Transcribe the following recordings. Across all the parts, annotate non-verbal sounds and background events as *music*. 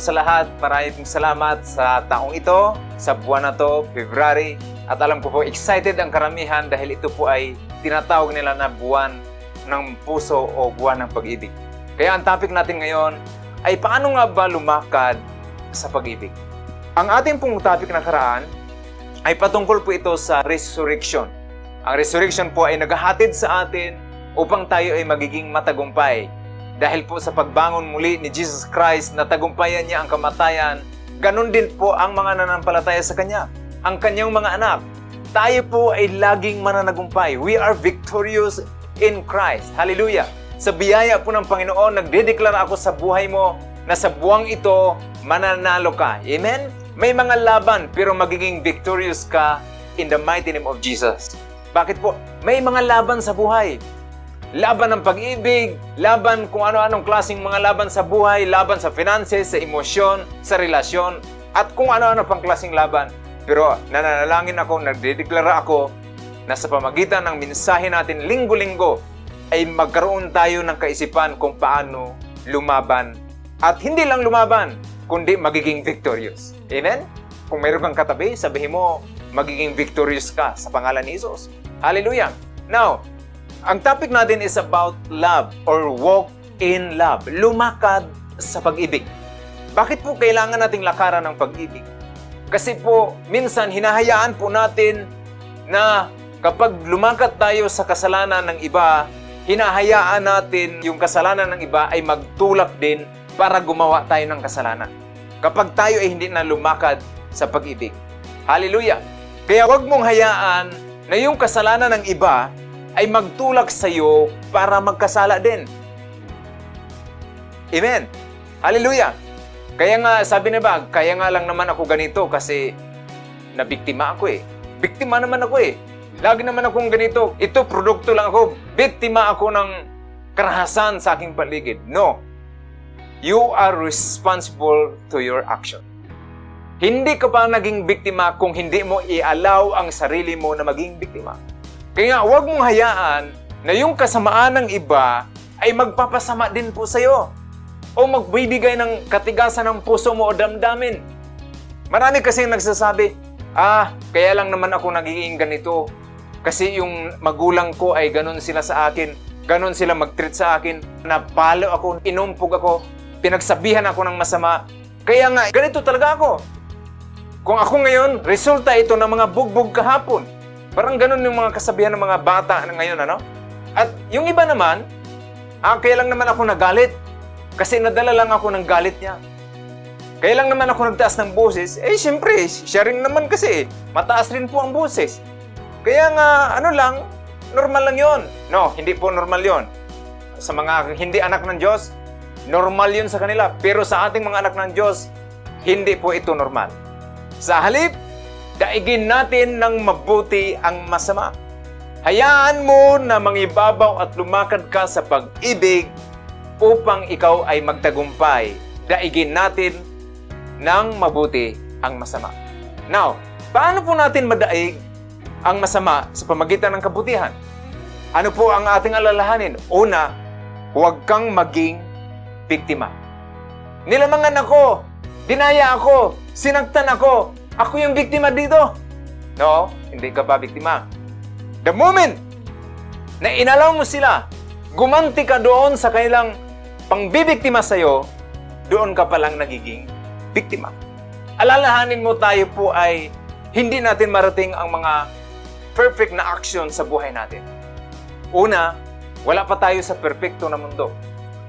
sa lahat. Maraming salamat sa taong ito, sa buwan na to, February. At alam ko po, excited ang karamihan dahil ito po ay tinatawag nila na buwan ng puso o buwan ng pag-ibig. Kaya ang topic natin ngayon ay paano nga ba lumakad sa pag-ibig? Ang ating pong topic na karaan ay patungkol po ito sa resurrection. Ang resurrection po ay naghahatid sa atin upang tayo ay magiging matagumpay dahil po sa pagbangon muli ni Jesus Christ na tagumpayan niya ang kamatayan, ganun din po ang mga nananampalataya sa Kanya, ang Kanyang mga anak. Tayo po ay laging mananagumpay. We are victorious in Christ. Hallelujah! Sa biyaya po ng Panginoon, nagdedeklara ako sa buhay mo na sa buwang ito, mananalo ka. Amen? May mga laban, pero magiging victorious ka in the mighty name of Jesus. Bakit po? May mga laban sa buhay laban ng pag-ibig, laban kung ano-anong klaseng mga laban sa buhay, laban sa finances, sa emosyon, sa relasyon, at kung ano-ano pang klaseng laban. Pero nananalangin ako, nagdedeklara ako na sa pamagitan ng mensahe natin linggo-linggo ay magkaroon tayo ng kaisipan kung paano lumaban. At hindi lang lumaban, kundi magiging victorious. Amen? Kung mayroon kang katabi, sabihin mo, magiging victorious ka sa pangalan ni Jesus. Hallelujah! Now, ang topic natin is about love or walk in love. Lumakad sa pag-ibig. Bakit po kailangan nating lakaran ng pag-ibig? Kasi po, minsan hinahayaan po natin na kapag lumakad tayo sa kasalanan ng iba, hinahayaan natin yung kasalanan ng iba ay magtulak din para gumawa tayo ng kasalanan. Kapag tayo ay hindi na lumakad sa pag-ibig. Hallelujah! Kaya wag mong hayaan na yung kasalanan ng iba ay magtulak sa iyo para magkasala din. Amen. Hallelujah. Kaya nga, sabi na ba, kaya nga lang naman ako ganito kasi nabiktima ako eh. Biktima naman ako eh. Lagi naman akong ganito. Ito, produkto lang ako. Biktima ako ng karahasan sa aking paligid. No. You are responsible to your action. Hindi ka pa naging biktima kung hindi mo i-allow ang sarili mo na maging biktima. Kaya huwag mong hayaan na yung kasamaan ng iba ay magpapasama din po sa iyo o magbibigay ng katigasan ng puso mo o damdamin. Marami kasi nagsasabi, ah, kaya lang naman ako nagiging ganito. Kasi yung magulang ko ay ganun sila sa akin. Ganun sila mag-treat sa akin. Napalo ako, inumpog ako, pinagsabihan ako ng masama. Kaya nga, ganito talaga ako. Kung ako ngayon, resulta ito ng mga bugbog kahapon. Parang ganun yung mga kasabihan ng mga bata na ngayon, ano? At yung iba naman, ah, kaya lang naman ako nagalit. Kasi nadala lang ako ng galit niya. Kaya lang naman ako nagtaas ng boses. Eh, siyempre, siya rin naman kasi. Mataas rin po ang boses. Kaya nga, ano lang, normal lang yon. No, hindi po normal yon. Sa mga hindi anak ng Diyos, normal yun sa kanila. Pero sa ating mga anak ng Diyos, hindi po ito normal. Sa halip, daigin natin ng mabuti ang masama. Hayaan mo na mangibabaw at lumakad ka sa pag-ibig upang ikaw ay magtagumpay. Daigin natin ng mabuti ang masama. Now, paano po natin madaig ang masama sa pamagitan ng kabutihan? Ano po ang ating alalahanin? Una, huwag kang maging biktima. Nilamangan ako, dinaya ako, sinagtan ako, ako yung biktima dito. No, hindi ka pa biktima. The moment na inalaw mo sila, gumanti ka doon sa kanilang pangbibiktima sa'yo, doon ka palang nagiging biktima. Alalahanin mo tayo po ay hindi natin marating ang mga perfect na action sa buhay natin. Una, wala pa tayo sa perfecto na mundo.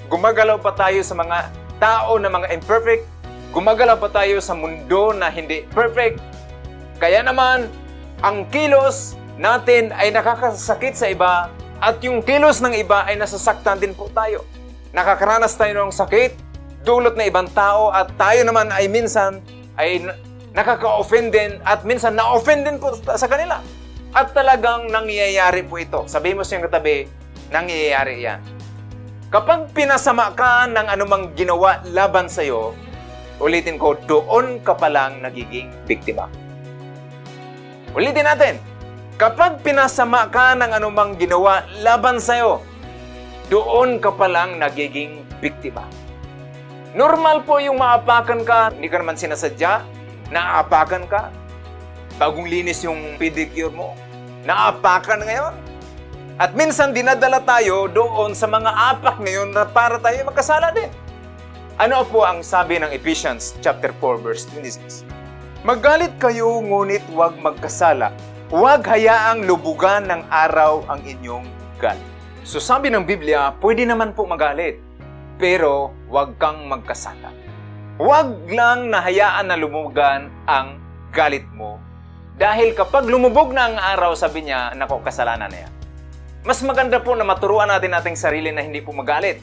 Gumagalaw pa tayo sa mga tao na mga imperfect, Gumagalaw pa tayo sa mundo na hindi perfect. Kaya naman, ang kilos natin ay nakakasakit sa iba at yung kilos ng iba ay nasasaktan din po tayo. Nakakaranas tayo ng sakit, dulot na ibang tao at tayo naman ay minsan ay nakaka-offend din at minsan na-offend din po sa kanila. At talagang nangyayari po ito. Sabi mo sa iyong katabi, nangyayari yan. Kapag pinasama ka ng anumang ginawa laban sa iyo, Ulitin ko, doon ka pa lang nagiging biktima. Ulitin natin. Kapag pinasama ka ng anumang ginawa laban sa'yo, doon ka pa lang nagiging biktima. Normal po yung maapakan ka, hindi ka naman sinasadya, naaapakan ka. Bagong linis yung pedicure mo, naapakan ngayon. At minsan dinadala tayo doon sa mga apak ngayon na para tayo magkasala din. Ano po ang sabi ng Ephesians chapter 4 verse 26? Magalit kayo ngunit huwag magkasala. Huwag hayaang lubugan ng araw ang inyong galit. So sabi ng Biblia, pwede naman po magalit, pero huwag kang magkasala. Huwag lang nahayaan na lumugan ang galit mo. Dahil kapag lumubog na ang araw, sabi niya, nako, kasalanan na yan. Mas maganda po na maturuan natin ating sarili na hindi po magalit.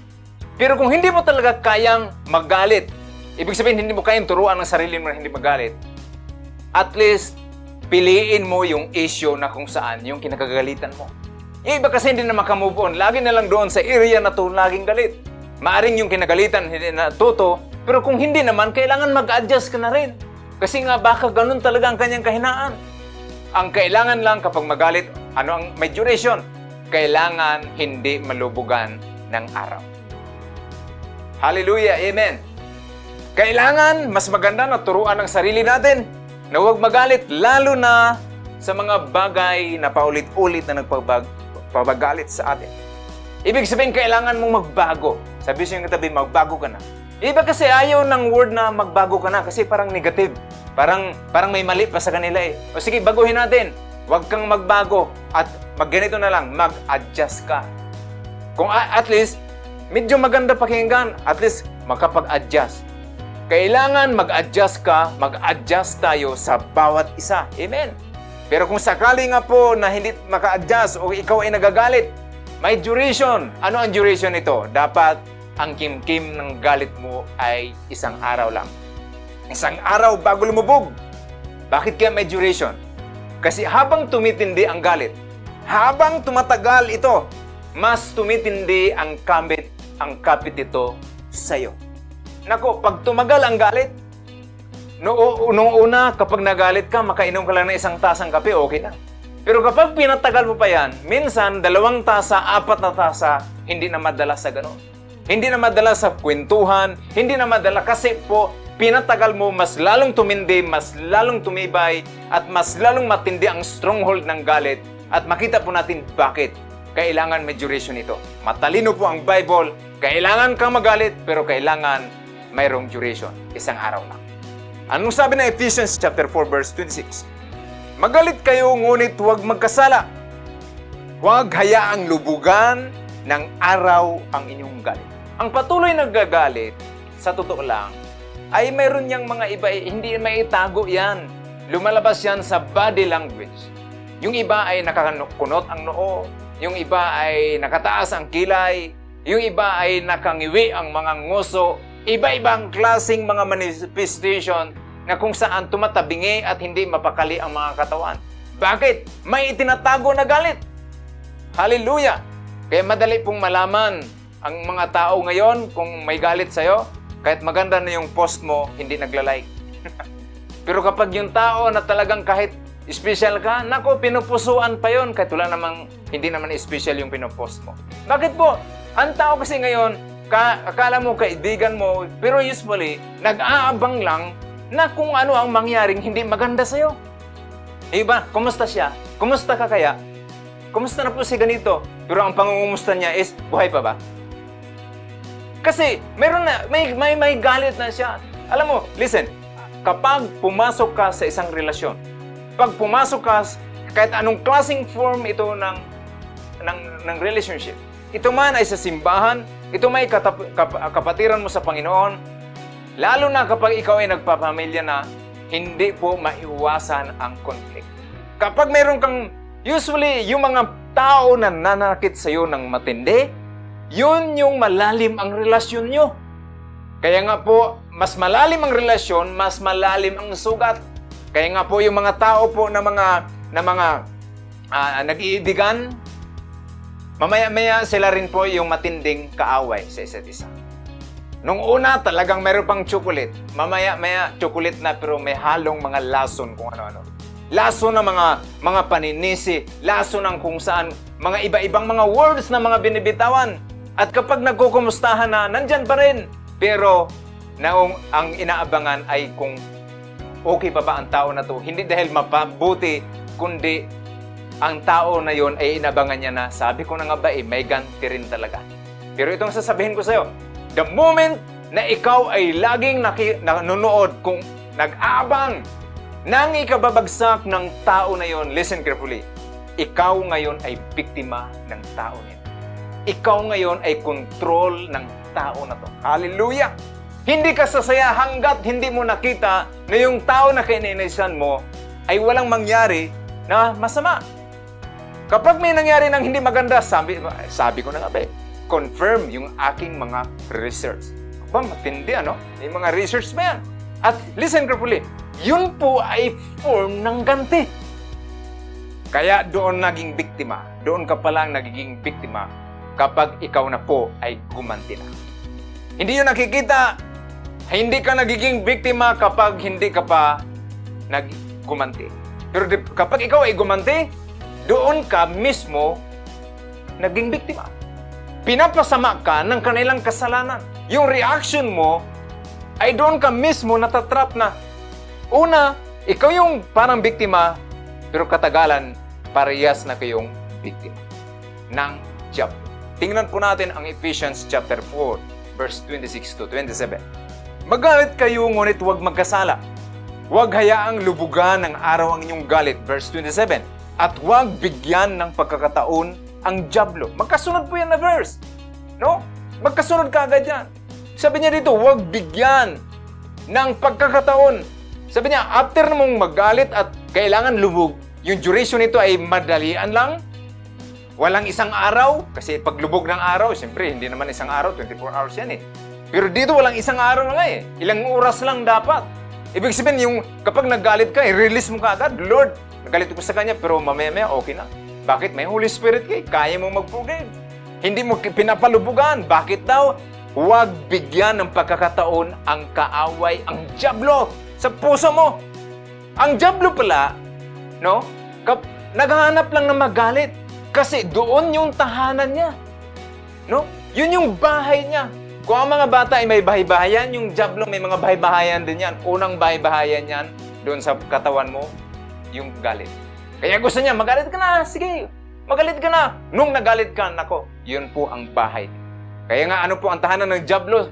Pero kung hindi mo talaga kayang magalit, ibig sabihin hindi mo kayang turuan ang sarili mo na hindi magalit, at least piliin mo yung issue na kung saan yung kinakagalitan mo. Yung iba kasi hindi na makamove on. Lagi na lang doon sa area na to, laging galit. Maaring yung kinagalitan hindi na toto, pero kung hindi naman, kailangan mag-adjust ka na rin. Kasi nga baka ganun talaga ang kanyang kahinaan. Ang kailangan lang kapag magalit, ano ang may duration? kailangan hindi malubugan ng araw. Hallelujah, Amen. Kailangan mas maganda na turuan ang sarili natin na huwag magalit, lalo na sa mga bagay na paulit-ulit na nagpabagalit sa atin. Ibig sabihin, kailangan mong magbago. Sabi sa yung katabi, magbago ka na. Iba kasi ayaw ng word na magbago ka na kasi parang negative. Parang, parang may mali pa sa kanila eh. O sige, baguhin natin. Huwag kang magbago at magganito na lang, mag-adjust ka. Kung at least, medyo maganda pakinggan, at least makapag-adjust. Kailangan mag-adjust ka, mag-adjust tayo sa bawat isa. Amen. Pero kung sakali nga po na hindi maka-adjust o ikaw ay nagagalit, may duration. Ano ang duration nito? Dapat ang kim-kim ng galit mo ay isang araw lang. Isang araw bago lumubog. Bakit kaya may duration? Kasi habang tumitindi ang galit, habang tumatagal ito, mas tumitindi ang kapit, ang kapit ito sa iyo. Nako, pag tumagal ang galit, no, nung una, kapag nagalit ka, makainom ka lang ng isang tasang kape, okay na. Pero kapag pinatagal mo pa yan, minsan, dalawang tasa, apat na tasa, hindi na madala sa ganun. Hindi na madala sa kwentuhan, hindi na madala kasi po, pinatagal mo, mas lalong tumindi, mas lalong tumibay, at mas lalong matindi ang stronghold ng galit. At makita po natin bakit kailangan may duration ito. Matalino po ang Bible, kailangan kang magalit, pero kailangan mayroong duration, isang araw lang. Anong sabi ng Ephesians chapter 4 verse 26? Magalit kayo ngunit huwag magkasala. Huwag hayaang lubugan ng araw ang inyong galit. Ang patuloy nagagalit, sa totoo lang, ay mayroon niyang mga iba, eh, hindi may itago yan. Lumalabas yan sa body language. Yung iba ay nakakunot ang noo, yung iba ay nakataas ang kilay, yung iba ay nakangiwi ang mga ngoso, iba-ibang klasing mga manifestation na kung saan tumatabingi at hindi mapakali ang mga katawan. Bakit? May itinatago na galit. Hallelujah! Kaya madali pong malaman ang mga tao ngayon kung may galit sa'yo, kahit maganda na yung post mo, hindi nagla-like. *laughs* Pero kapag yung tao na talagang kahit special ka, nako, pinupusuan pa yon kahit wala namang, hindi naman special yung pinupost mo. Bakit po? Ang tao kasi ngayon, ka, akala mo kaibigan mo, pero usually, nag-aabang lang na kung ano ang mangyaring hindi maganda sa'yo. Iba, kumusta siya? Kumusta ka kaya? Kumusta na po si ganito? Pero ang pangungumusta niya is, buhay pa ba? Kasi, meron na, may, may, may galit na siya. Alam mo, listen, kapag pumasok ka sa isang relasyon, pag pumasok ka, kahit anong klaseng form ito ng, ng, ng relationship, ito man ay sa simbahan, ito may katap, kap, kapatiran mo sa Panginoon, lalo na kapag ikaw ay nagpapamilya na, hindi po maiwasan ang conflict. Kapag mayroon kang, usually, yung mga tao na nanakit sa iyo ng matindi, yun yung malalim ang relasyon nyo. Kaya nga po, mas malalim ang relasyon, mas malalim ang sugat. Kaya nga po yung mga tao po na mga na mga uh, nag-iibigan, Mamaya-maya sila rin po yung matinding kaaway sa isa't isa. Nung una, talagang meron pang chocolate. Mamaya-maya, chocolate na pero may halong mga lason kung ano-ano. Laso ng mga mga paninisi, laso ng kung saan mga iba-ibang mga words na mga binibitawan. At kapag nagkukumustahan na, nandyan pa rin. Pero na ang, ang inaabangan ay kung okay pa ba ang tao na to. Hindi dahil mapabuti, kundi ang tao na yon ay inabangan niya na sabi ko na nga ba eh, may ganti rin talaga. Pero itong sasabihin ko sa'yo, the moment na ikaw ay laging naki, nanonood kung nag-aabang nang ikababagsak ng tao na yon, listen carefully, ikaw ngayon ay biktima ng tao niya. Ikaw ngayon ay control ng tao na to. Hallelujah! Hindi ka sasaya hanggat hindi mo nakita na yung tao na kaininisan mo ay walang mangyari na masama. Kapag may nangyari ng hindi maganda, sabi, sabi ko na nga confirm yung aking mga research. Ba, matindi ano? May mga research ba yan? At listen carefully, yun po ay form ng ganti. Kaya doon naging biktima, doon ka pa lang nagiging biktima kapag ikaw na po ay gumanti na. Hindi yun nakikita, hindi ka nagiging biktima kapag hindi ka pa naggumanti. Pero kapag ikaw ay gumanti, doon ka mismo naging biktima. Pinapasama ka ng kanilang kasalanan. Yung reaction mo ay doon ka mismo natatrap na. Una, ikaw yung parang biktima, pero katagalan, parehas na kayong biktima ng job. Tingnan po natin ang Ephesians chapter 4, verse 26 to 27. Magalit kayo, ngunit huwag magkasala. Huwag hayaang lubugan ng araw ang inyong galit, verse 27. At huwag bigyan ng pagkakataon ang jablo. Magkasunod po yan na verse. No? Magkasunod ka agad yan. Sabi niya dito, huwag bigyan ng pagkakataon. Sabi niya, after mong magalit at kailangan lubog, yung duration nito ay madalian lang. Walang isang araw, kasi paglubog ng araw, siyempre, hindi naman isang araw, 24 hours yan eh. Pero dito walang isang araw na nga eh. Ilang oras lang dapat. Ibig sabihin, yung kapag nagalit ka, i-release mo ka agad. Lord, nagalit ko sa Kanya, pero mamaya-maya okay na. Bakit? May Holy Spirit kay, kaya mo mag-forgive. Hindi mo pinapalubugan. Bakit daw? Huwag bigyan ng pagkakataon ang kaaway, ang jablo sa puso mo. Ang jablo pala, no? Kap naghahanap lang ng magalit. Kasi doon yung tahanan niya. No? Yun yung bahay niya. Kung ang mga bata ay may bahay-bahayan, yung jablo may mga bahay-bahayan din yan. Unang bahay-bahayan yan, doon sa katawan mo, yung galit. Kaya gusto niya, magalit ka na, sige, magalit ka na. Nung nagalit ka, nako, yun po ang bahay. Kaya nga ano po ang tahanan ng jablo?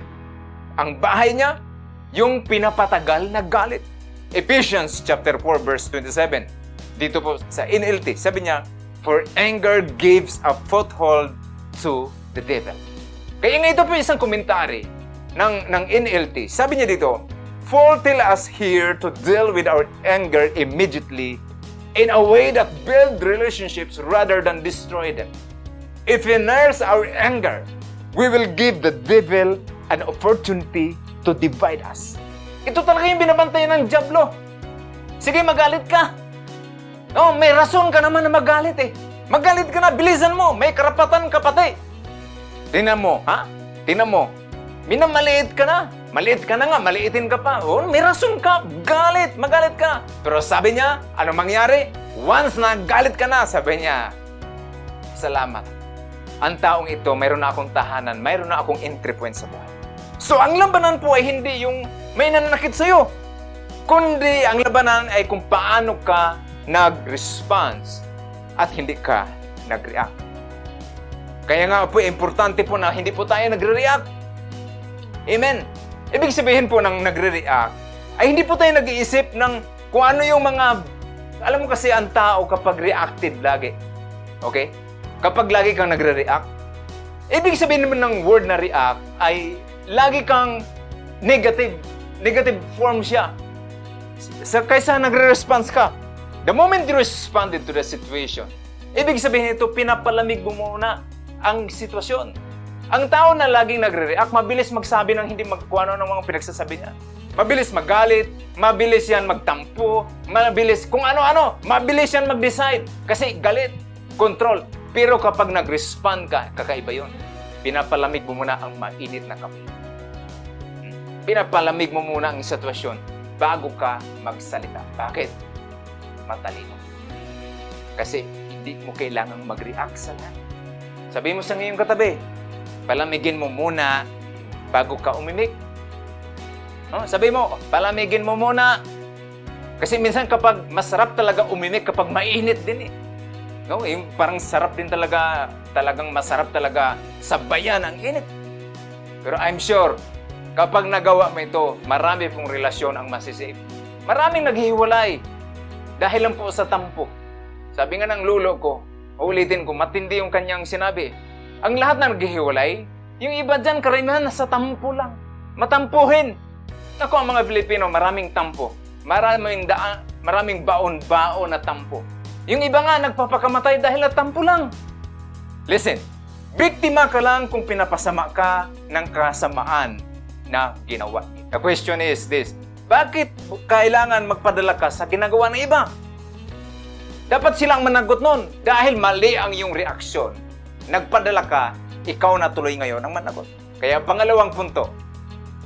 Ang bahay niya, yung pinapatagal na galit. Ephesians chapter 4 verse 27. Dito po sa NLT, sabi niya, For anger gives a foothold to the devil. Kaya nga ito po isang komentary ng, ng NLT. Sabi niya dito, Paul tell us here to deal with our anger immediately in a way that build relationships rather than destroy them. If we nurse our anger, we will give the devil an opportunity to divide us. Ito talaga yung binabantayan ng Diablo. Sige, magalit ka. Oh, may rason ka naman na magalit eh. Magalit ka na, bilisan mo. May karapatan ka pati. Tingnan mo, ha? Tingnan mo. Minamaliit ka na. Maliit ka na nga, maliitin ka pa. Oh, may rason ka. Galit, magalit ka. Pero sabi niya, ano mangyari? Once na galit ka na, sabi niya, salamat. Ang taong ito, mayroon na akong tahanan, mayroon na akong entry point sa buhay. So, ang labanan po ay hindi yung may nanakit sa'yo, kundi ang labanan ay kung paano ka nag-response at hindi ka nag-react. Kaya nga po, importante po na hindi po tayo nagre-react. Amen. Ibig sabihin po ng nagre-react, ay hindi po tayo nag-iisip ng kung ano yung mga... Alam mo kasi ang tao kapag reactive lagi. Okay? Kapag lagi kang nagre-react, ibig sabihin naman ng word na react ay lagi kang negative. Negative form siya. Sa, kaysa nagre-response ka. The moment you responded to the situation, ibig sabihin nito, pinapalamig mo muna ang sitwasyon. Ang tao na laging nagre-react, mabilis magsabi ng hindi magkuano ng mga pinagsasabi niya. Mabilis magalit, mabilis yan magtampo, mabilis kung ano-ano, mabilis yan mag-decide. Kasi galit, control. Pero kapag nag-respond ka, kakaiba yun. Pinapalamig mo muna ang mainit na kape. Pinapalamig mo muna ang sitwasyon bago ka magsalita. Bakit? Matalino. Kasi hindi mo kailangang mag-react sa lahat. Sabi mo sa ngayong katabi, palamigin mo muna bago ka umimik. No? Sabi mo, palamigin mo muna. Kasi minsan kapag masarap talaga umimik kapag mainit din eh. No, yung parang sarap din talaga, talagang masarap talaga sabayan ang init. Pero I'm sure, kapag nagawa mo ito, marami pong relasyon ang masisave. Maraming naghihiwalay dahil lang po sa tampo. Sabi nga ng lulo ko, ulitin ko, matindi yung kanyang sinabi. Ang lahat na naghihiwalay, yung iba dyan, karamihan nasa tampo lang. Matampuhin. Ako ang mga Pilipino, maraming tampo. Maraming daan, maraming baon-baon na tampo. Yung iba nga, nagpapakamatay dahil na tampo lang. Listen, biktima ka lang kung pinapasama ka ng kasamaan na ginawa. The question is this, bakit kailangan magpadala ka sa ginagawa ng iba? Dapat silang managot nun dahil mali ang iyong reaksyon. Nagpadala ka, ikaw na tuloy ngayon ang managot. Kaya pangalawang punto,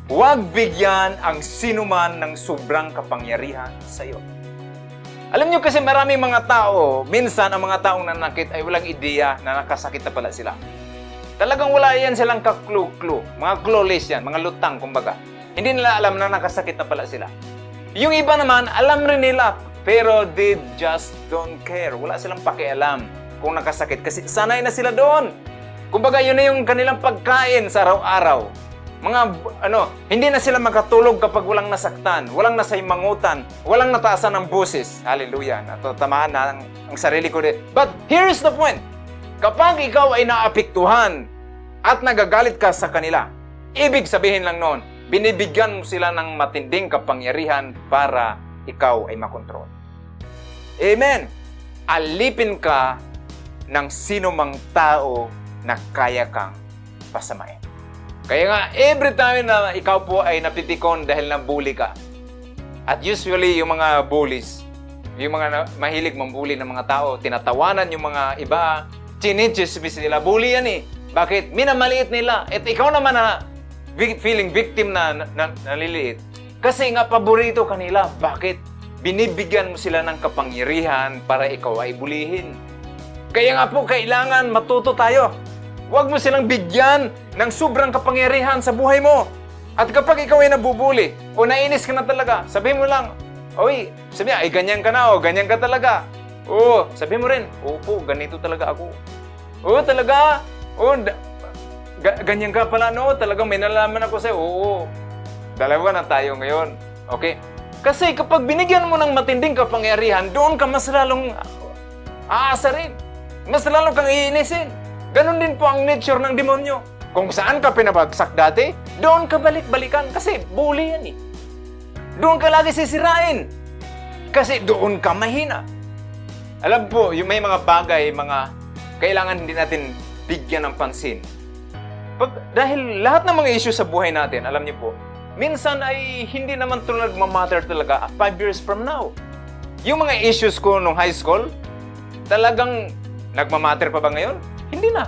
huwag bigyan ang sinuman ng sobrang kapangyarihan sa iyo. Alam niyo kasi maraming mga tao, minsan ang mga taong nanakit ay walang ideya na nakasakit na pala sila. Talagang wala yan silang kaklu-klu. Mga clueless yan, mga lutang kumbaga. Hindi nila alam na nakasakit na pala sila. Yung iba naman, alam rin nila, pero they just don't care. Wala silang pakialam kung nakasakit kasi sanay na sila doon. Kumbaga, yun na yung kanilang pagkain sa araw-araw. Mga, ano, hindi na sila makatulog kapag walang nasaktan, walang nasaymangutan, walang nataasan ng busis. Hallelujah. Natatamaan na ang, ang sarili ko din. But here's the point. Kapag ikaw ay naapektuhan at nagagalit ka sa kanila, ibig sabihin lang noon, binibigyan mo sila ng matinding kapangyarihan para ikaw ay makontrol. Amen! Alipin ka ng sino mang tao na kaya kang pasamain. Kaya nga, every time na ikaw po ay napitikon dahil nabully ka, at usually yung mga bullies, yung mga mahilig mambuli ng mga tao, tinatawanan yung mga iba, chinichismis nila, bully yan eh. Bakit? Minamaliit nila. At ikaw naman na feeling victim na, na, na naliliit. Kasi nga paborito kanila. Bakit? Binibigyan mo sila ng kapangyarihan para ikaw ay bulihin. Kaya nga po, kailangan matuto tayo Huwag mo silang bigyan ng sobrang kapangyarihan sa buhay mo. At kapag ikaw ay nabubuli o nainis ka na talaga, sabihin mo lang, Oy, sabi ay ganyan ka na o ganyan ka talaga. Oo, sabi mo rin, opo, ganito talaga ako. Oo, talaga. Oo, ga- ganyan ka pala, no? Talagang may nalaman ako sa'yo. Oo, dalawa na tayo ngayon. Okay? Kasi kapag binigyan mo ng matinding kapangyarihan, doon ka mas lalong aasarin. Mas lalong kang iinisin. Ganon din po ang nature ng demonyo. Kung saan ka pinabagsak dati, doon ka balik-balikan kasi bully yan eh. Doon ka lagi sisirain. Kasi doon ka mahina. Alam po, yung may mga bagay, mga kailangan hindi natin bigyan ng pansin. Pag, dahil lahat ng mga issue sa buhay natin, alam niyo po, minsan ay hindi naman ito nagmamatter talaga 5 years from now. Yung mga issues ko nung high school, talagang nagmamatter pa ba ngayon? Hindi na.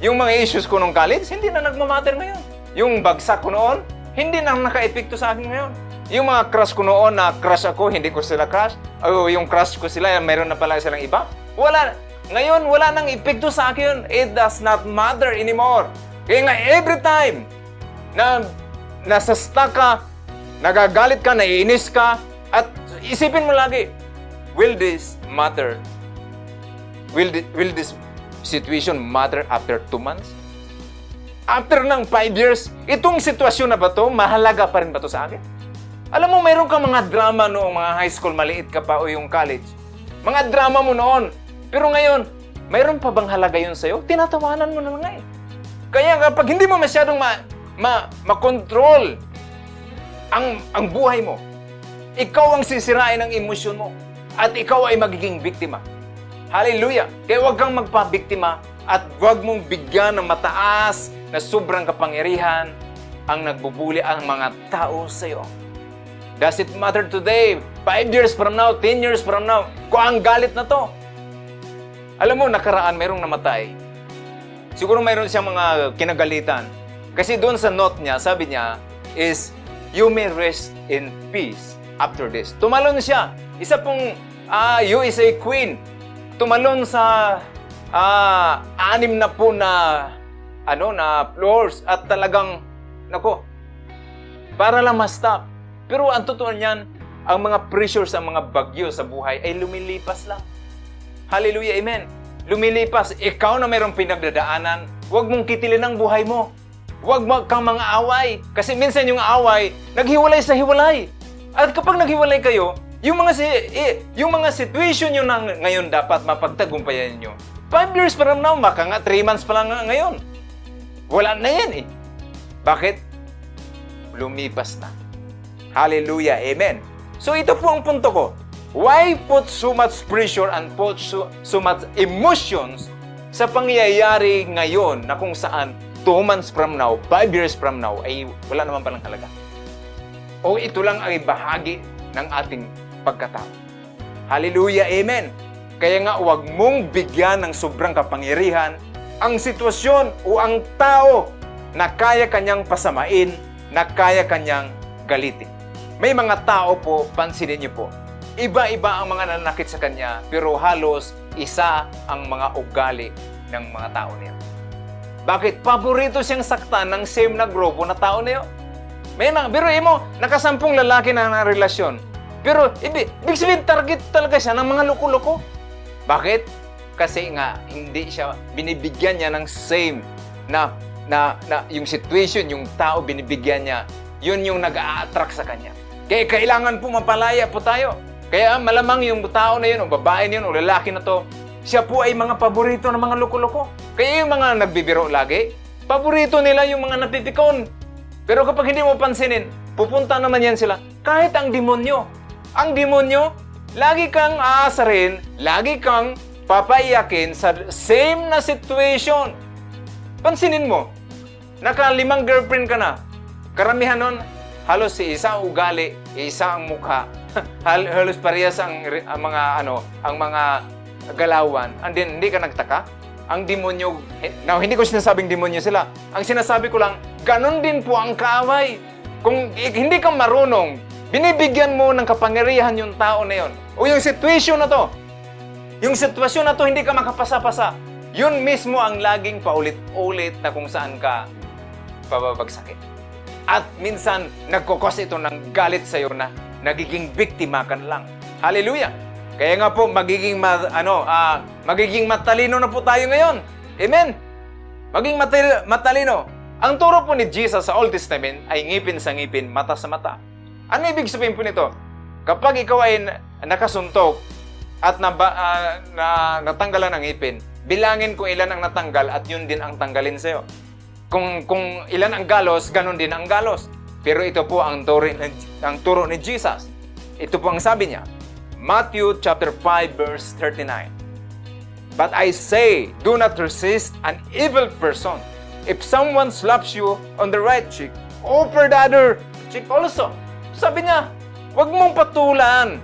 Yung mga issues ko nung college, hindi na nagmamatter ngayon. Yung bagsak ko noon, hindi na naka-epekto sa akin ngayon. Yung mga crush ko noon na crush ako, hindi ko sila crush. O yung crush ko sila, mayroon na pala silang iba. Wala. Ngayon, wala nang epekto sa akin. It does not matter anymore. Kaya nga, every time na nasa stuck ka, nagagalit ka, naiinis ka, at isipin mo lagi, will this matter? Will, this, will this situation matter after 2 months? After ng 5 years, itong sitwasyon na ba to, mahalaga pa rin ba to sa akin? Alam mo, mayroon kang mga drama noong mga high school, maliit ka pa o yung college. Mga drama mo noon. Pero ngayon, mayroon pa bang halaga yun sa'yo? Tinatawanan mo na nga eh. Kaya kapag hindi mo masyadong ma, ma, makontrol ang, ang buhay mo, ikaw ang sisirain ng emosyon mo at ikaw ay magiging biktima. Hallelujah! Kaya huwag kang magpabiktima at huwag mong bigyan ng mataas na sobrang kapangyarihan ang nagbubuli ang mga tao sa iyo. Does it matter today? 5 years from now, 10 years from now, kung ang galit na to. Alam mo, nakaraan mayroong namatay. Siguro mayroon siyang mga kinagalitan. Kasi doon sa note niya, sabi niya, is, you may rest in peace after this. Tumalon siya. Isa pong, uh, you is a queen tumalon sa uh, anim na po na ano na floors at talagang nako para lang ma-stop. Pero ang totoo niyan, ang mga pressures, ang mga bagyo sa buhay ay lumilipas lang. Hallelujah, amen. Lumilipas. Ikaw na mayroong pinagdadaanan, huwag mong kitilin ang buhay mo. Huwag kang mga away. Kasi minsan yung away, naghiwalay sa hiwalay. At kapag naghiwalay kayo, yung mga si, eh, yung mga situation nyo na ngayon dapat mapagtagumpayan nyo. Five years pa rin now, maka nga three months pa lang ngayon. Wala na yan eh. Bakit? Lumipas na. Hallelujah. Amen. So ito po ang punto ko. Why put so much pressure and put so, so much emotions sa pangyayari ngayon na kung saan two months from now, five years from now, ay wala naman palang halaga. O ito lang ay bahagi ng ating pagkatao. Hallelujah, Amen. Kaya nga huwag mong bigyan ng sobrang kapangyarihan ang sitwasyon o ang tao na kaya kanyang pasamain, na kaya kanyang galitin. May mga tao po, pansinin niyo po, iba-iba ang mga nanakit sa kanya, pero halos isa ang mga ugali ng mga tao niya. Bakit? Paborito siyang saktan ng same na grupo na tao niyo. May mga, pero mo, nakasampung lalaki na na relasyon. Pero, ibig, ibig sabihin, target talaga siya ng mga loko-loko. Bakit? Kasi nga, hindi siya, binibigyan niya ng same na, na, na yung situation, yung tao binibigyan niya, yun yung nag-a-attract sa kanya. Kaya kailangan po mapalaya po tayo. Kaya malamang yung tao na yun, o babae na yun, o lalaki na to, siya po ay mga paborito ng mga loko-loko. Kaya yung mga nagbibiro lagi, paborito nila yung mga napipikon. Pero kapag hindi mo pansinin, pupunta naman yan sila. Kahit ang demonyo, ang demonyo, lagi kang aasarin, lagi kang papaiyakin sa same na situation. Pansinin mo, nakalimang girlfriend ka na. Karamihan nun, halos si isa ang ugali, isa ang mukha. *laughs* halos parehas ang, ang mga ano, ang mga galawan. And then, hindi ka nagtaka? Ang demonyo, now hindi ko sinasabing demonyo sila. Ang sinasabi ko lang, ganun din po ang kaaway. Kung hindi ka marunong Binibigyan mo ng kapangyarihan yung tao na yon. O yung situation na to. Yung sitwasyon na to, hindi ka makapasa-pasa. Yun mismo ang laging paulit-ulit na kung saan ka pababagsakin. At minsan, nagkukos ito ng galit sa iyo na nagiging biktima ka lang. Hallelujah! Kaya nga po, magiging, ma, ano, uh, magiging matalino na po tayo ngayon. Amen! Maging matal- matalino. Ang turo po ni Jesus sa Old Testament ay ngipin sa ngipin, mata sa mata. Ano ibig sabihin po nito? Kapag ikaw ay nakasuntok at na, uh, na, natanggalan ng ipin, bilangin kung ilan ang natanggal at yun din ang tanggalin sa'yo. Kung, kung ilan ang galos, ganun din ang galos. Pero ito po ang turo, ang turo ni Jesus. Ito po ang sabi niya. Matthew chapter 5 verse 39. But I say, do not resist an evil person. If someone slaps you on the right cheek, offer the other cheek also. Sabi niya, huwag mong patulan.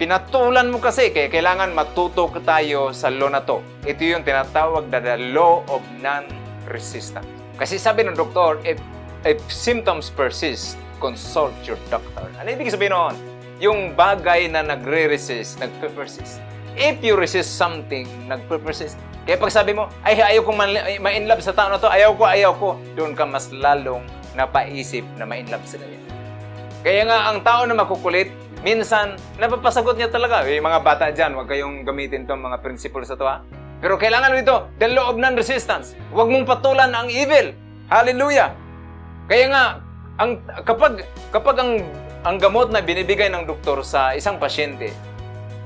Pinatulan mo kasi, kaya kailangan matuto tayo sa law na to. Ito yung tinatawag na the law of non-resistance. Kasi sabi ng doktor, if, if symptoms persist, consult your doctor. Ano ibig sabihin noon? Yung bagay na nagre-resist, nagpe-persist. If you resist something, nagpe-persist. Kaya pag sabi mo, ay ayaw kong ma-inlove sa tao na to, ayaw ko, ayaw ko, doon ka mas lalong napaisip na ma-inlove sa kanya. Kaya nga, ang tao na makukulit, minsan, napapasagot niya talaga. Eh, mga bata dyan, huwag kayong gamitin itong mga principles sa to, ha? Pero kailangan nito, the law of non-resistance. Huwag mong patulan ang evil. Hallelujah! Kaya nga, ang, kapag, kapag ang, ang gamot na binibigay ng doktor sa isang pasyente,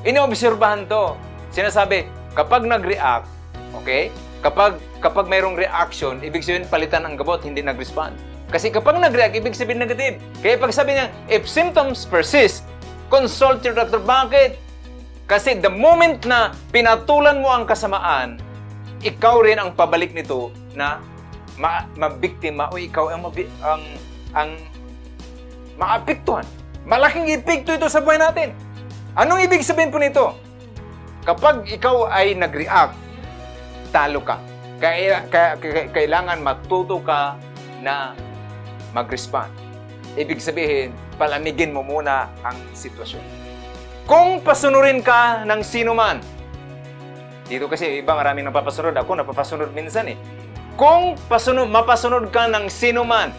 inoobserbahan to. Sinasabi, kapag nag-react, okay? Kapag, kapag mayroong reaction, ibig sabihin palitan ang gamot, hindi nag-respond. Kasi kapag nag-react, ibig sabihin negative. Kaya pag sabi niya, if symptoms persist, consult your doctor. Bakit? Kasi the moment na pinatulan mo ang kasamaan, ikaw rin ang pabalik nito na ma mabiktima o ikaw ang mabi- ang ang maapektuhan. Malaking epekto ito sa buhay natin. Anong ibig sabihin po nito? Kapag ikaw ay nag-react, talo ka. Kaya, kaya, kailangan matuto ka na mag-respond. Ibig sabihin, palamigin mo muna ang sitwasyon. Kung pasunurin ka ng sino man, dito kasi iba maraming napapasunod. Ako napapasunod minsan eh. Kung pasunod, mapasunod ka ng sino man,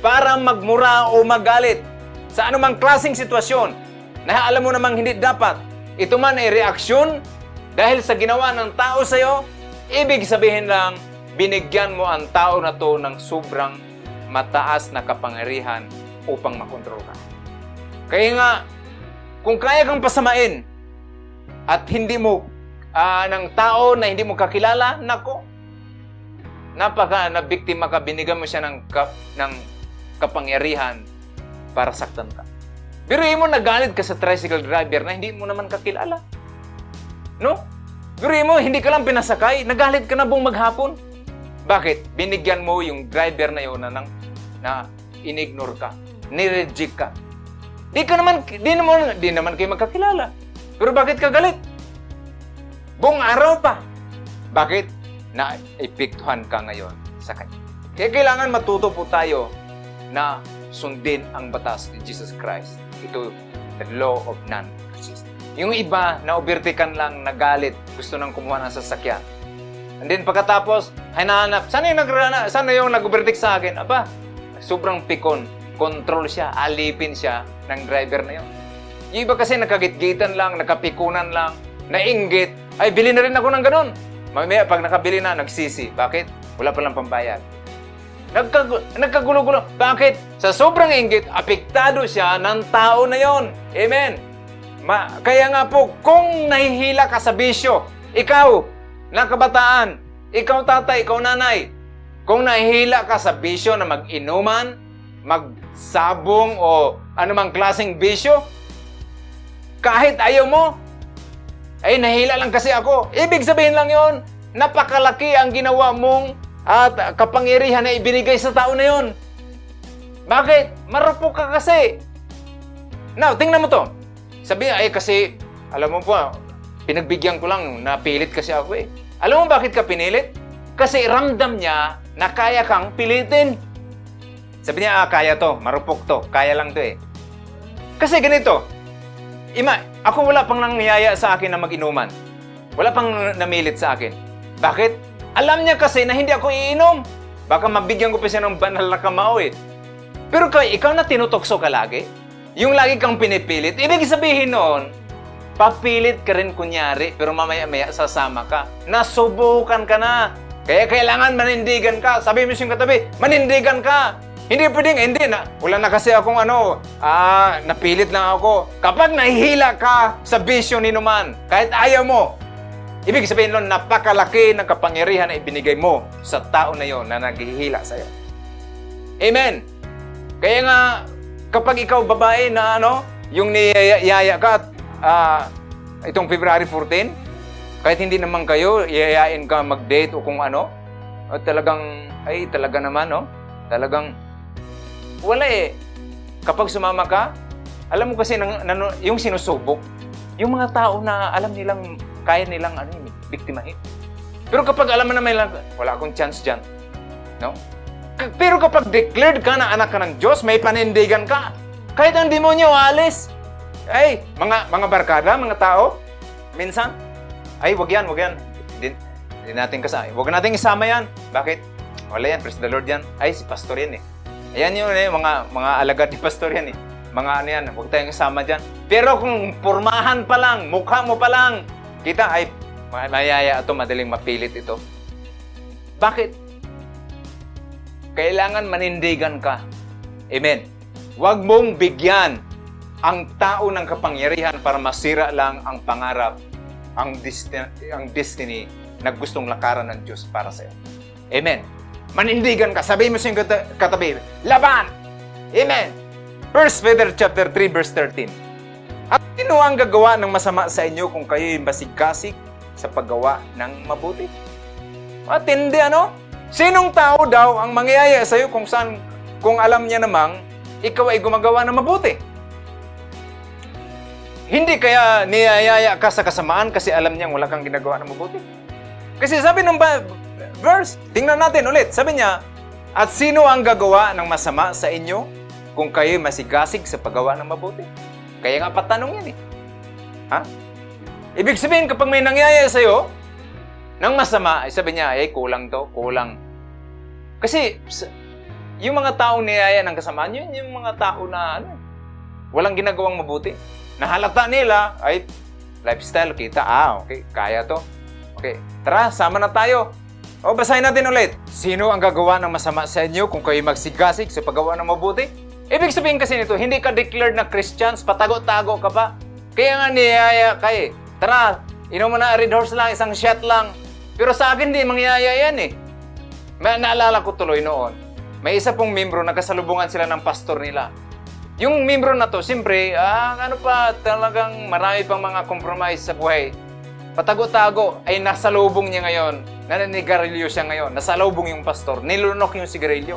para magmura o magalit sa anumang klaseng sitwasyon na alam mo namang hindi dapat. Ito man ay reaksyon dahil sa ginawa ng tao sa iyo, ibig sabihin lang, binigyan mo ang tao na to ng sobrang mataas na kapangyarihan upang makontrol ka. Kaya nga, kung kaya kang pasamain at hindi mo uh, ng tao na hindi mo kakilala, nako, napaka na biktima ka, binigyan mo siya ng, kap, ng kapangyarihan para saktan ka. Pero mo nagalit ka sa tricycle driver na hindi mo naman kakilala. No? Pero mo, hindi ka lang pinasakay, nagalit ka na buong maghapon. Bakit? Binigyan mo yung driver na yun na, na, na inignore ka, nireject ka. Di ka naman, di naman, di naman kayo magkakilala. Pero bakit ka galit? Buong araw pa. Bakit? Na-epektuhan ka ngayon sa Kanya. Kaya kailangan matuto po tayo na sundin ang batas ni Jesus Christ. Ito, the law of non-resistance. Yung iba, na-overtaken lang, nagalit, gusto nang kumuha ng sasakyan. And then pagkatapos, hinahanap, sana yung, nagrana, sana yung nag-overtake sa akin? Aba, sobrang pikon, control siya, alipin siya ng driver na yun. Yung iba kasi nakagitgitan lang, nakapikunan lang, nainggit, ay bili na rin ako ng ganun. Mamaya pag nakabili na, nagsisi. Bakit? Wala palang pambayad. Nagkag nagkagulo-gulo. Bakit? Sa sobrang inggit, apektado siya ng tao na yon. Amen. Ma kaya nga po, kung nahihila ka sa bisyo, ikaw, na kabataan, ikaw tatay, ikaw nanay, kung nahihila ka sa bisyo na mag-inuman, magsabong o anumang klaseng bisyo, kahit ayaw mo, ay nahila lang kasi ako. Ibig sabihin lang yon, napakalaki ang ginawa mong at kapangyarihan na ibinigay sa tao na yon. Bakit? Marupok ka kasi. Now, tingnan mo to. Sabi ay kasi, alam mo po, pinagbigyan ko lang, napilit kasi ako eh. Alam mo bakit ka pinilit? Kasi ramdam niya na kaya kang pilitin. Sabi niya, ah, kaya to, marupok to, kaya lang to eh. Kasi ganito, Ima, ako wala pang nangyaya sa akin na mag-inuman. Wala pang namilit sa akin. Bakit? Alam niya kasi na hindi ako iinom. Baka mabigyan ko pa siya ng banal na kamao eh. Pero kay ikaw na tinutokso ka lagi, yung lagi kang pinipilit, ibig sabihin noon, papilit ka rin kunyari, pero mamaya-maya sasama ka. Nasubukan ka na. Kaya kailangan manindigan ka. Sabi mo yung katabi, manindigan ka. Hindi pwedeng, hindi na. Wala na kasi akong ano, ah, napilit lang ako. Kapag nahihila ka sa bisyo ni Numan, kahit ayaw mo, Ibig sabihin nun, napakalaki ng kapangyarihan na ibinigay mo sa tao na yon na naghihila sa iyo. Amen! Kaya nga, kapag ikaw babae na ano, yung niyaya ka uh, itong February 14, kahit hindi naman kayo, iyayain ka mag-date o kung ano, at talagang, ay talaga naman, no? Talagang, wala eh. Kapag sumama ka, alam mo kasi, nang, nang, yung sinusubok, yung mga tao na alam nilang kaya nilang ano yun, biktimahin. Pero kapag alam na may lang, wala akong chance dyan. No? Pero kapag declared ka na anak ka ng Diyos, may panindigan ka. Kahit ang demonyo alis. Ay, mga mga barkada, mga tao, minsan, ay, wag yan, wag yan. Hindi, hindi natin kasama. Wag natin isama yan. Bakit? Wala yan, praise the Lord yan. Ay, si pastor yan eh. Ayan yun eh, mga, mga alagad ni pastor yan eh. Mga ano yan, huwag tayong isama dyan. Pero kung pormahan pa lang, mukha mo pa lang, Kita ay mayaya ito, madaling mapilit ito. Bakit? Kailangan manindigan ka. Amen. Huwag mong bigyan ang tao ng kapangyarihan para masira lang ang pangarap, ang destiny, ang destiny na gustong lakaran ng Diyos para sa iyo. Amen. Manindigan ka. Sabihin mo sa katabi, laban! Amen. 1 Peter chapter 3 verse 13. At sino ang gagawa ng masama sa inyo kung kayo'y masigkasig sa paggawa ng mabuti? Matindi ano? Sinong tao daw ang mangyayaya sa iyo kung saan kung alam niya namang ikaw ay gumagawa ng mabuti? Hindi kaya niyayaya ka sa kasamaan kasi alam niyang wala kang ginagawa ng mabuti? Kasi sabi ng verse, tingnan natin ulit. Sabi niya, at sino ang gagawa ng masama sa inyo kung kayo'y masigasig sa paggawa ng mabuti? Kaya nga patanong yan eh. Ha? Ibig sabihin, kapag may nangyayari sa'yo, ng masama, ay sabi niya, ay kulang to, kulang. Kasi, yung mga taong niyaya ng kasamaan, yun yung mga tao na ano, walang ginagawang mabuti. Nahalata nila, ay, lifestyle, kita, ah, okay, kaya to. Okay, tara, sama na tayo. O, basahin natin ulit. Sino ang gagawa ng masama sa inyo kung kayo magsigasig sa paggawa ng mabuti? Ibig sabihin kasi nito, hindi ka declared na Christians, patago-tago ka pa. Kaya nga niyaya ka eh. Tara, inom mo na red horse lang, isang shot lang. Pero sa akin, di mangyaya yan eh. May naalala ko tuloy noon, may isa pong membro, nagkasalubungan sila ng pastor nila. Yung membro na to, siyempre, ah, ano pa, talagang marami pang mga compromise sa buhay. Patago-tago, ay nasa lubong niya ngayon. Naninigarilyo siya ngayon. Nasa lubong yung pastor. Nilunok yung sigarilyo.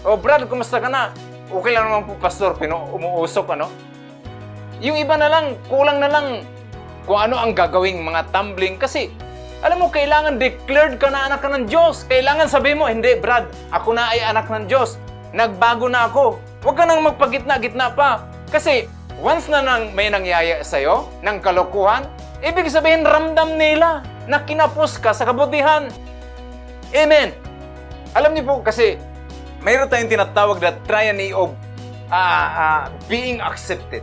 Oh, Brad, kumusta ka na? Okay lang naman po, pastor. Pino, umuusok, ano? Yung iba na lang, kulang na lang kung ano ang gagawing mga tumbling. Kasi, alam mo, kailangan declared ka na anak ka ng Diyos. Kailangan sabi mo, hindi, Brad, ako na ay anak ng Diyos. Nagbago na ako. Huwag ka nang magpagitna-gitna pa. Kasi, once na nang may nangyaya sa'yo, ng kalokohan, ibig sabihin, ramdam nila na kinapos ka sa kabutihan. Amen. Alam niyo po, kasi, mayroon tayong tinatawag na triany of uh, uh, being accepted.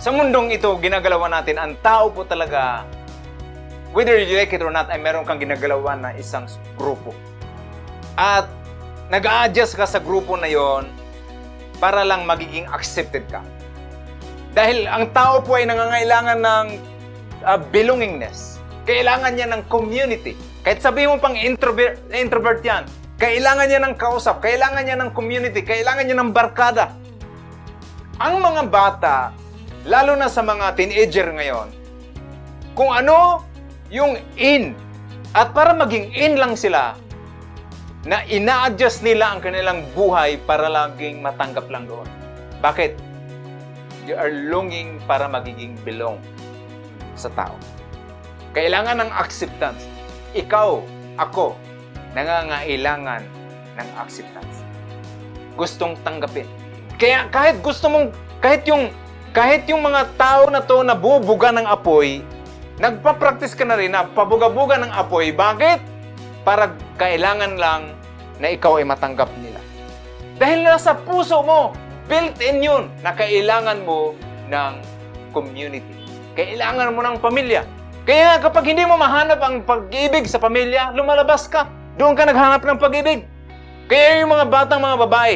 Sa mundong ito, ginagalawan natin, ang tao po talaga, whether you like it or not, ay meron kang ginagalawan na isang grupo. At nag-a-adjust ka sa grupo na yon para lang magiging accepted ka. Dahil ang tao po ay nangangailangan ng uh, belongingness. Kailangan niya ng community. Kahit sabi mo pang introvert, introvert yan, kailangan niya ng kausap, kailangan niya ng community, kailangan niya ng barkada. Ang mga bata, lalo na sa mga teenager ngayon, kung ano yung in, at para maging in lang sila, na ina-adjust nila ang kanilang buhay para laging matanggap lang doon. Bakit? You are longing para magiging belong sa tao. Kailangan ng acceptance. Ikaw, ako, nangangailangan ng acceptance. Gustong tanggapin. Kaya kahit gusto mong, kahit yung, kahit yung mga tao na to na bubuga ng apoy, nagpa-practice ka na rin na pabuga-buga ng apoy. Bakit? Para kailangan lang na ikaw ay matanggap nila. Dahil nasa puso mo, built-in yun na kailangan mo ng community. Kailangan mo ng pamilya. Kaya kapag hindi mo mahanap ang pag-ibig sa pamilya, lumalabas ka. Doon ka naghanap ng pag-ibig. Kaya yung mga batang mga babae,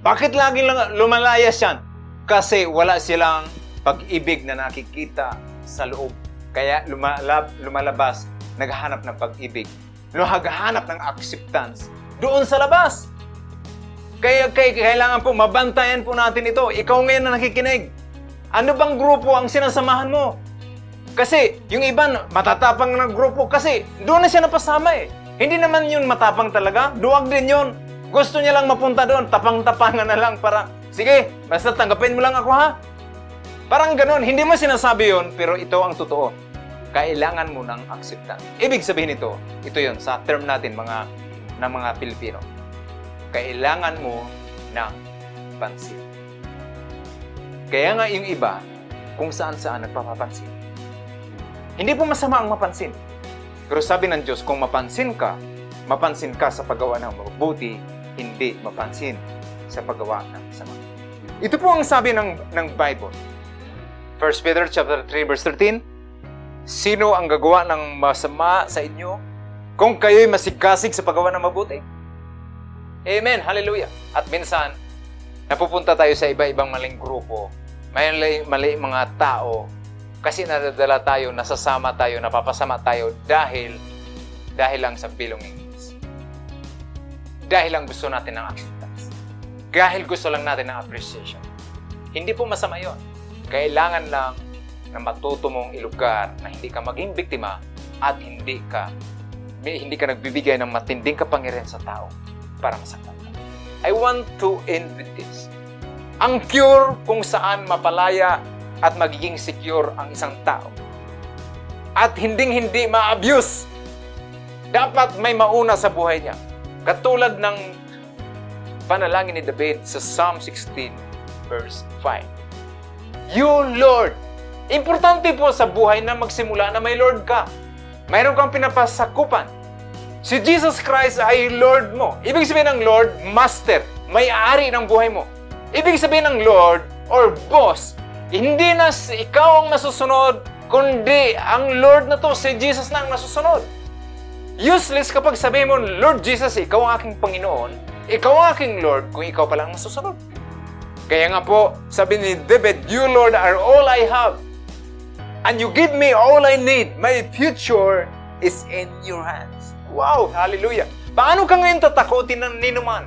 bakit lagi lang lumalayas yan? Kasi wala silang pag-ibig na nakikita sa loob. Kaya lumalab, lumalabas, naghahanap ng pag-ibig. Naghahanap ng acceptance doon sa labas. Kaya, kaya kailangan po mabantayan po natin ito. Ikaw ngayon na nakikinig. Ano bang grupo ang sinasamahan mo? Kasi yung iba matatapang na grupo kasi doon na siya napasama eh. Hindi naman yun matapang talaga. Duwag din yun. Gusto niya lang mapunta doon. Tapang-tapangan na lang para, sige, basta tanggapin mo lang ako ha. Parang ganun. Hindi mo sinasabi yun, pero ito ang totoo. Kailangan mo ng acceptance. Ibig sabihin ito, ito yun sa term natin mga ng mga Pilipino. Kailangan mo ng pansin. Kaya nga yung iba, kung saan-saan nagpapapansin. Hindi po masama ang mapansin. Pero sabi ng Diyos, kung mapansin ka, mapansin ka sa paggawa ng mabuti, hindi mapansin sa paggawa ng masama. Ito po ang sabi ng, ng Bible. 1 Peter chapter 3 verse 13, Sino ang gagawa ng masama sa inyo kung kayo'y masigasig sa paggawa ng mabuti. Amen. Hallelujah. At minsan, napupunta tayo sa iba-ibang maling grupo. May mali mga tao kasi nadadala tayo, nasasama tayo, napapasama tayo dahil dahil lang sa belongings. Dahil lang gusto natin ng acceptance. Dahil gusto lang natin ng appreciation. Hindi po masama yon. Kailangan lang na matuto mong ilugar na hindi ka maging biktima at hindi ka hindi ka nagbibigay ng matinding kapangyarihan sa tao para masaktan ka. I want to end with this. Ang cure kung saan mapalaya at magiging secure ang isang tao. At hinding-hindi ma-abuse. Dapat may mauna sa buhay niya. Katulad ng panalangin ni David sa Psalm 16 verse 5. You Lord. Importante po sa buhay na magsimula na may Lord ka mayroon kang pinapasakupan. Si Jesus Christ ay Lord mo. Ibig sabihin ng Lord, Master, may-ari ng buhay mo. Ibig sabihin ng Lord or Boss, hindi na ikaw ang nasusunod, kundi ang Lord na to, si Jesus na ang nasusunod. Useless kapag sabihin mo, Lord Jesus, ikaw ang aking Panginoon, ikaw ang aking Lord kung ikaw pala ang nasusunod. Kaya nga po, sabi ni David, You Lord are all I have. And you give me all I need. My future is in your hands. Wow! Hallelujah! Paano ka ngayon tatakotin ng ninuman?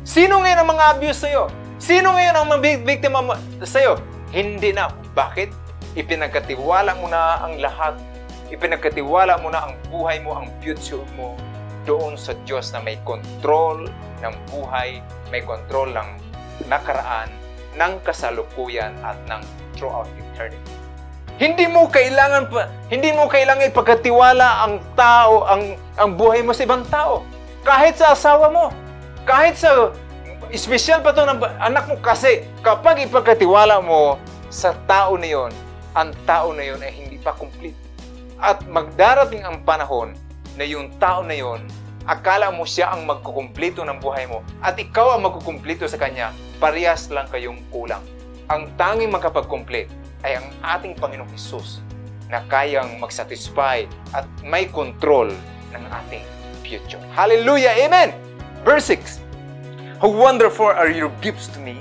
Sino ngayon ang mga abuse sa'yo? Sino ngayon ang biktima sa'yo? Hindi na. Bakit? Ipinagkatiwala mo na ang lahat. Ipinagkatiwala mo na ang buhay mo, ang future mo doon sa Diyos na may control ng buhay, may control ng nakaraan, ng kasalukuyan at ng throughout eternity. Hindi mo kailangan hindi mo kailangan ipagkatiwala ang tao, ang ang buhay mo sa ibang tao. Kahit sa asawa mo, kahit sa espesyal pa to ng anak mo kasi kapag ipagkatiwala mo sa tao na yon, ang tao na yon ay hindi pa complete. At magdarating ang panahon na yung tao na yon, akala mo siya ang magkukumplito ng buhay mo at ikaw ang magkukumplito sa kanya, parehas lang kayong kulang. Ang tanging makapag-complete ay ang ating Panginoong Hesus na kayang mag-satisfy at may control ng ating future. Hallelujah! Amen! Verse 6 How wonderful are your gifts to me!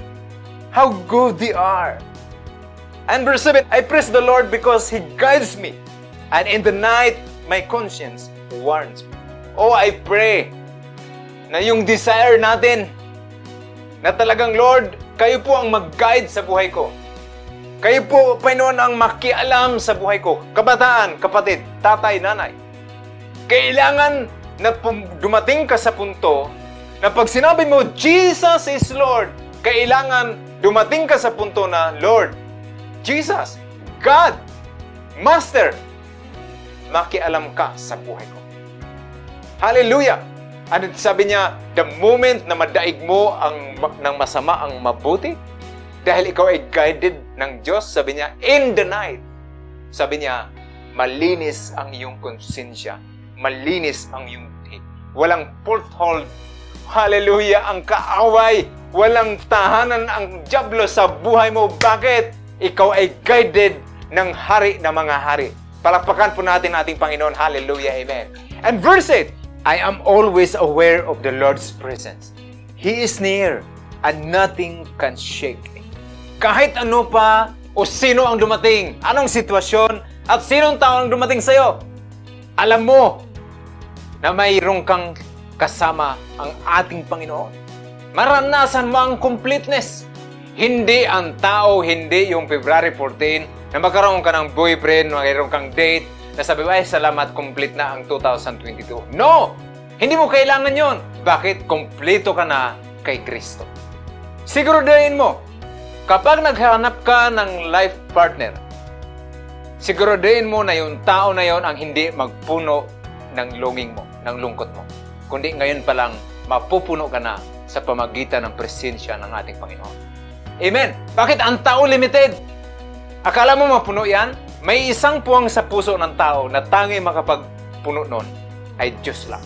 How good they are! And verse 7 I praise the Lord because He guides me, and in the night my conscience warns me. Oh, I pray na yung desire natin na talagang Lord, kayo po ang mag-guide sa buhay ko kayo po, Panginoon, ang makialam sa buhay ko. Kabataan, kapatid, tatay, nanay. Kailangan na dumating ka sa punto na pag sinabi mo, Jesus is Lord, kailangan dumating ka sa punto na, Lord, Jesus, God, Master, makialam ka sa buhay ko. Hallelujah! Ano sabi niya, the moment na madaig mo ang, ng masama ang mabuti, dahil ikaw ay guided ng Diyos, sabi niya, in the night. Sabi niya, malinis ang iyong konsensya. Malinis ang iyong day. Walang foothold. Hallelujah! Ang kaaway. Walang tahanan ang Diablo sa buhay mo. Bakit? Ikaw ay guided ng hari na mga hari. Palakpakan po natin ating Panginoon. Hallelujah. Amen. And verse 8, I am always aware of the Lord's presence. He is near and nothing can shake kahit ano pa o sino ang dumating, anong sitwasyon, at sinong tao ang dumating sa'yo, alam mo na mayroong kang kasama ang ating Panginoon. Maranasan mo ang completeness. Hindi ang tao, hindi yung February 14 na magkaroon ka ng boyfriend, mayroon kang date, na sabi, ay, salamat, complete na ang 2022. No! Hindi mo kailangan yon. Bakit? Kompleto ka na kay Kristo. Siguraduhin mo, Kapag naghanap ka ng life partner, siguraduhin mo na yung tao na yon ang hindi magpuno ng longing mo, ng lungkot mo. Kundi ngayon pa lang, mapupuno ka na sa pamagitan ng presensya ng ating Panginoon. Amen! Bakit ang tao limited? Akala mo mapuno yan? May isang puwang sa puso ng tao na tangi makapagpuno nun ay Diyos lang.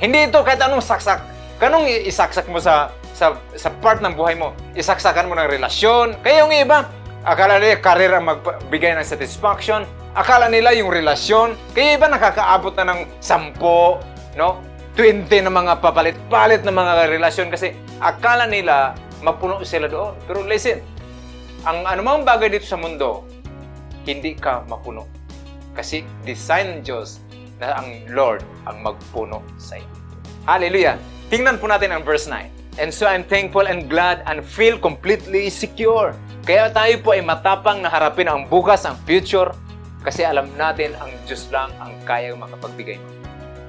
Hindi ito kahit anong saksak. Kanong isaksak mo sa sa, sa part ng buhay mo. Isaksakan mo ng relasyon. Kaya yung iba, akala nila career ang magbigay ng satisfaction. Akala nila yung relasyon. Kaya iba nakakaabot na ng sampo, no? 20 na mga papalit-palit na mga relasyon kasi akala nila mapuno sila doon. Pero listen, ang anumang bagay dito sa mundo, hindi ka mapuno. Kasi design ng Diyos na ang Lord ang magpuno sa iyo. Hallelujah! Tingnan po natin ang verse 9. And so I'm thankful and glad and feel completely secure. Kaya tayo po ay matapang na harapin ang bukas, ang future, kasi alam natin ang Diyos lang ang kayang makapagbigay.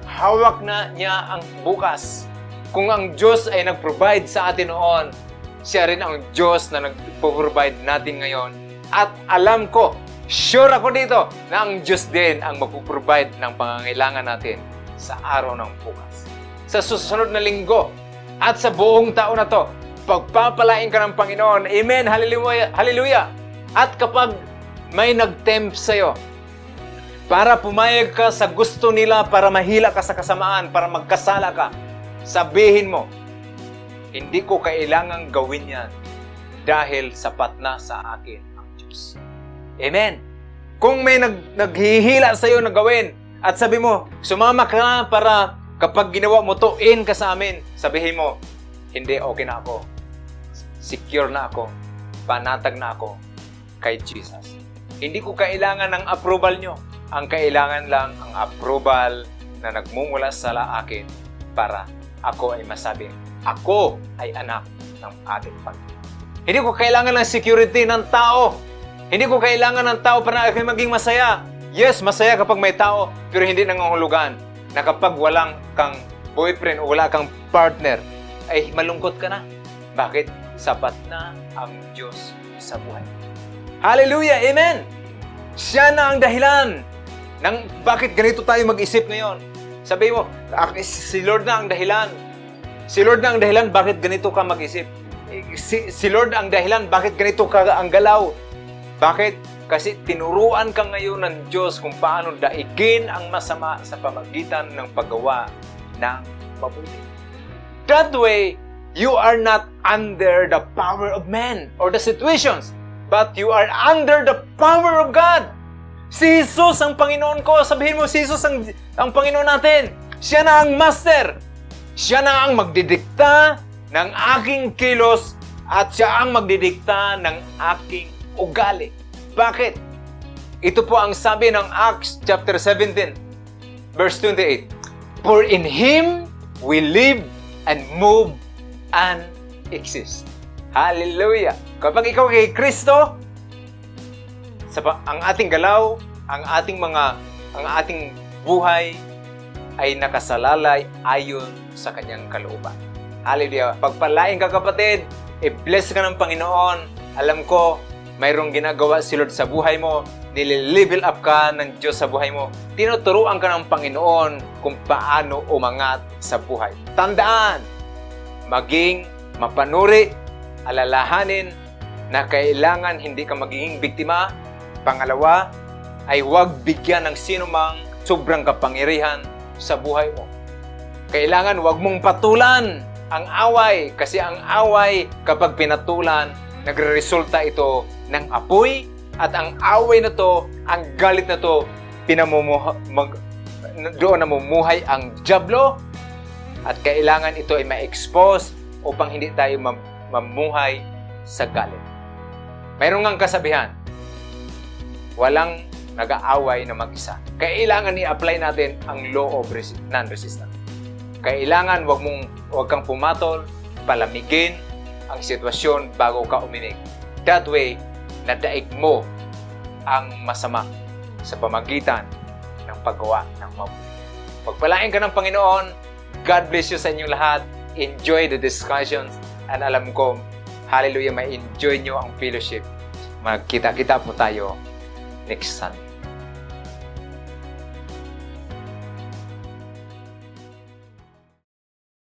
Hawak na niya ang bukas. Kung ang Diyos ay nag-provide sa atin noon, siya rin ang Diyos na nag-provide natin ngayon. At alam ko, sure ako dito, na ang Diyos din ang magpo-provide ng pangangailangan natin sa araw ng bukas. Sa susunod na linggo, at sa buong taon na to, pagpapalain ka ng Panginoon. Amen. Hallelujah. Hallelujah. At kapag may nag-tempt sa'yo, para pumayag ka sa gusto nila para mahila ka sa kasamaan, para magkasala ka, sabihin mo, hindi ko kailangang gawin yan dahil sapat na sa akin ang Diyos. Amen. Kung may nag, naghihila sa iyo na gawin at sabi mo, sumama ka para kapag ginawa mo to, in ka sa amin, sabihin mo, hindi, okay na ako. Secure na ako. Panatag na ako kay Jesus. Hindi ko kailangan ng approval nyo. Ang kailangan lang ang approval na nagmumula sa akin para ako ay masabi, ako ay anak ng ating Panginoon. Hindi ko kailangan ng security ng tao. Hindi ko kailangan ng tao para ako maging masaya. Yes, masaya kapag may tao, pero hindi nangangulugan na kapag walang kang boyfriend o wala kang partner, ay malungkot ka na. Bakit? Sapat na ang Diyos sa buhay. Hallelujah! Amen! Siya na ang dahilan ng bakit ganito tayo mag-isip ngayon. Sabi mo, si Lord na ang dahilan. Si Lord na ang dahilan bakit ganito ka mag-isip. Si, si Lord ang dahilan bakit ganito ka ang galaw. Bakit? Kasi tinuruan ka ngayon ng Diyos kung paano daigin ang masama sa pamagitan ng paggawa ng mabuti. That way, you are not under the power of men or the situations, but you are under the power of God. Si Jesus ang Panginoon ko. Sabihin mo, si Jesus ang, ang Panginoon natin. Siya na ang Master. Siya na ang magdidikta ng aking kilos at siya ang magdidikta ng aking ugali. Bakit? Ito po ang sabi ng Acts chapter 17, verse 28. For in Him we live and move and exist. Hallelujah! Kapag ikaw kay Kristo, sa ang ating galaw, ang ating mga ang ating buhay ay nakasalalay ayon sa kanyang kalooban. Hallelujah! Pagpalain ka kapatid, i-bless ka ng Panginoon. Alam ko, mayroong ginagawa si Lord sa buhay mo, nililevel up ka ng Diyos sa buhay mo, tinuturuan ka ng Panginoon kung paano umangat sa buhay. Tandaan, maging mapanuri, alalahanin na kailangan hindi ka magiging biktima. Pangalawa, ay huwag bigyan ng sinumang sobrang kapangyarihan sa buhay mo. Kailangan huwag mong patulan ang away kasi ang away kapag pinatulan, nagre-resulta ito ng apoy at ang away na to, ang galit na to, pinamumuha, mag, doon namumuhay ang jablo at kailangan ito ay ma-expose upang hindi tayo mam- mamuhay sa galit. Mayroon ngang kasabihan, walang nag-aaway na mag-isa. Kailangan i-apply natin ang law of resi- non-resistance. Kailangan wag mong wag kang pumatol, palamigin ang sitwasyon bago ka uminig. That way, nadaig mo ang masama sa pamagitan ng paggawa ng mabuti. Pagpalain ka ng Panginoon, God bless you sa inyong lahat. Enjoy the discussions. And alam ko, hallelujah, may enjoy nyo ang fellowship. Magkita-kita po tayo next Sunday.